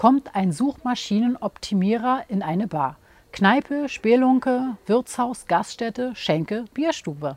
kommt ein Suchmaschinenoptimierer in eine Bar. Kneipe, Spelunke, Wirtshaus, Gaststätte, Schenke, Bierstube.